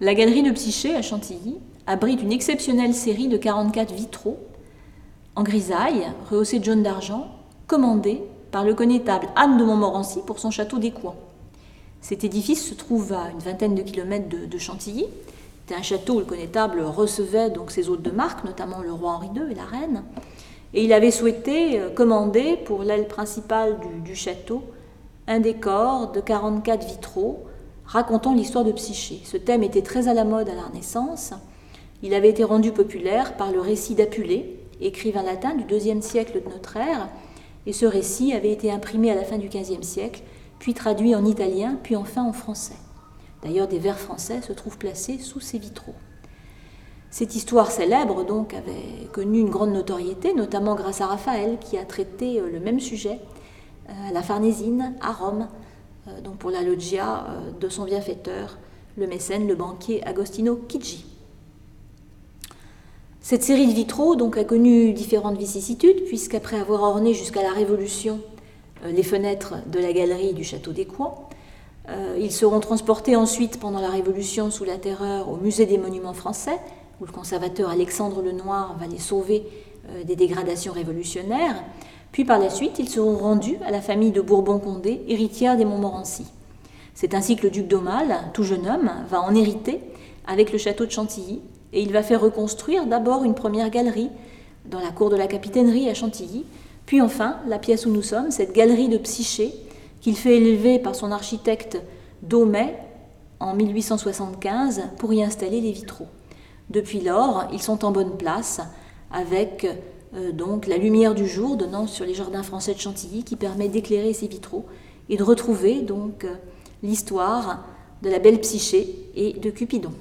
La galerie de Psyché à Chantilly abrite une exceptionnelle série de 44 vitraux en grisaille, rehaussés de jaune d'argent, commandés par le connétable Anne de Montmorency pour son château d'Écouen. Cet édifice se trouve à une vingtaine de kilomètres de, Chantilly. C'était un château où le connétable recevait donc ses hôtes de marque, notamment le roi Henri II et la reine. Et il avait souhaité euh, commander pour l'aile principale du, château un décor de 44 vitraux racontant l'histoire de Psyché. Ce thème était très à la mode à la Renaissance. Il avait été rendu populaire par le récit d'Apulée, écrivain latin du IIe siècle de notre ère, et ce récit avait été imprimé à la fin du XVe siècle, puis traduit en italien, puis enfin en français. D'ailleurs, des vers français se trouvent placés sous ces vitraux. Cette histoire célèbre donc avait connu une grande notoriété, notamment grâce à Raphaël qui a traité euh, le même sujet euh, la Farnésine, à Rome, donc pour la loggia de son bienfaiteur, le mécène, le banquier Agostino Chigi. Cette série de vitraux donc, a connu différentes vicissitudes, puisqu'après avoir orné jusqu'à la Révolution euh, les fenêtres de la galerie du château d'Écouen, euh, ils seront transportés ensuite pendant la Révolution sous la Terreur au musée des monuments français, où le conservateur Alexandre Lenoir va les sauver euh, des dégradations révolutionnaires. Puis par la suite, ils seront rendus à la famille de Bourbon-Condé, héritière des Montmorency. C'est ainsi que le duc d'Aumale, tout jeune homme, va en hériter avec le château de Chantilly, et il va faire reconstruire d'abord une première galerie dans la cour de la capitainerie à Chantilly, puis enfin la pièce où nous sommes, cette galerie de Psyché qu'il fait élever par son architecte Daumet en 1875 pour y installer les vitraux. Depuis lors, ils sont en bonne place avec donc la lumière du jour donnant sur les jardins français de Chantilly qui permet d'éclairer ces vitraux et de retrouver donc euh, l'histoire de la belle Psyché et de Cupidon.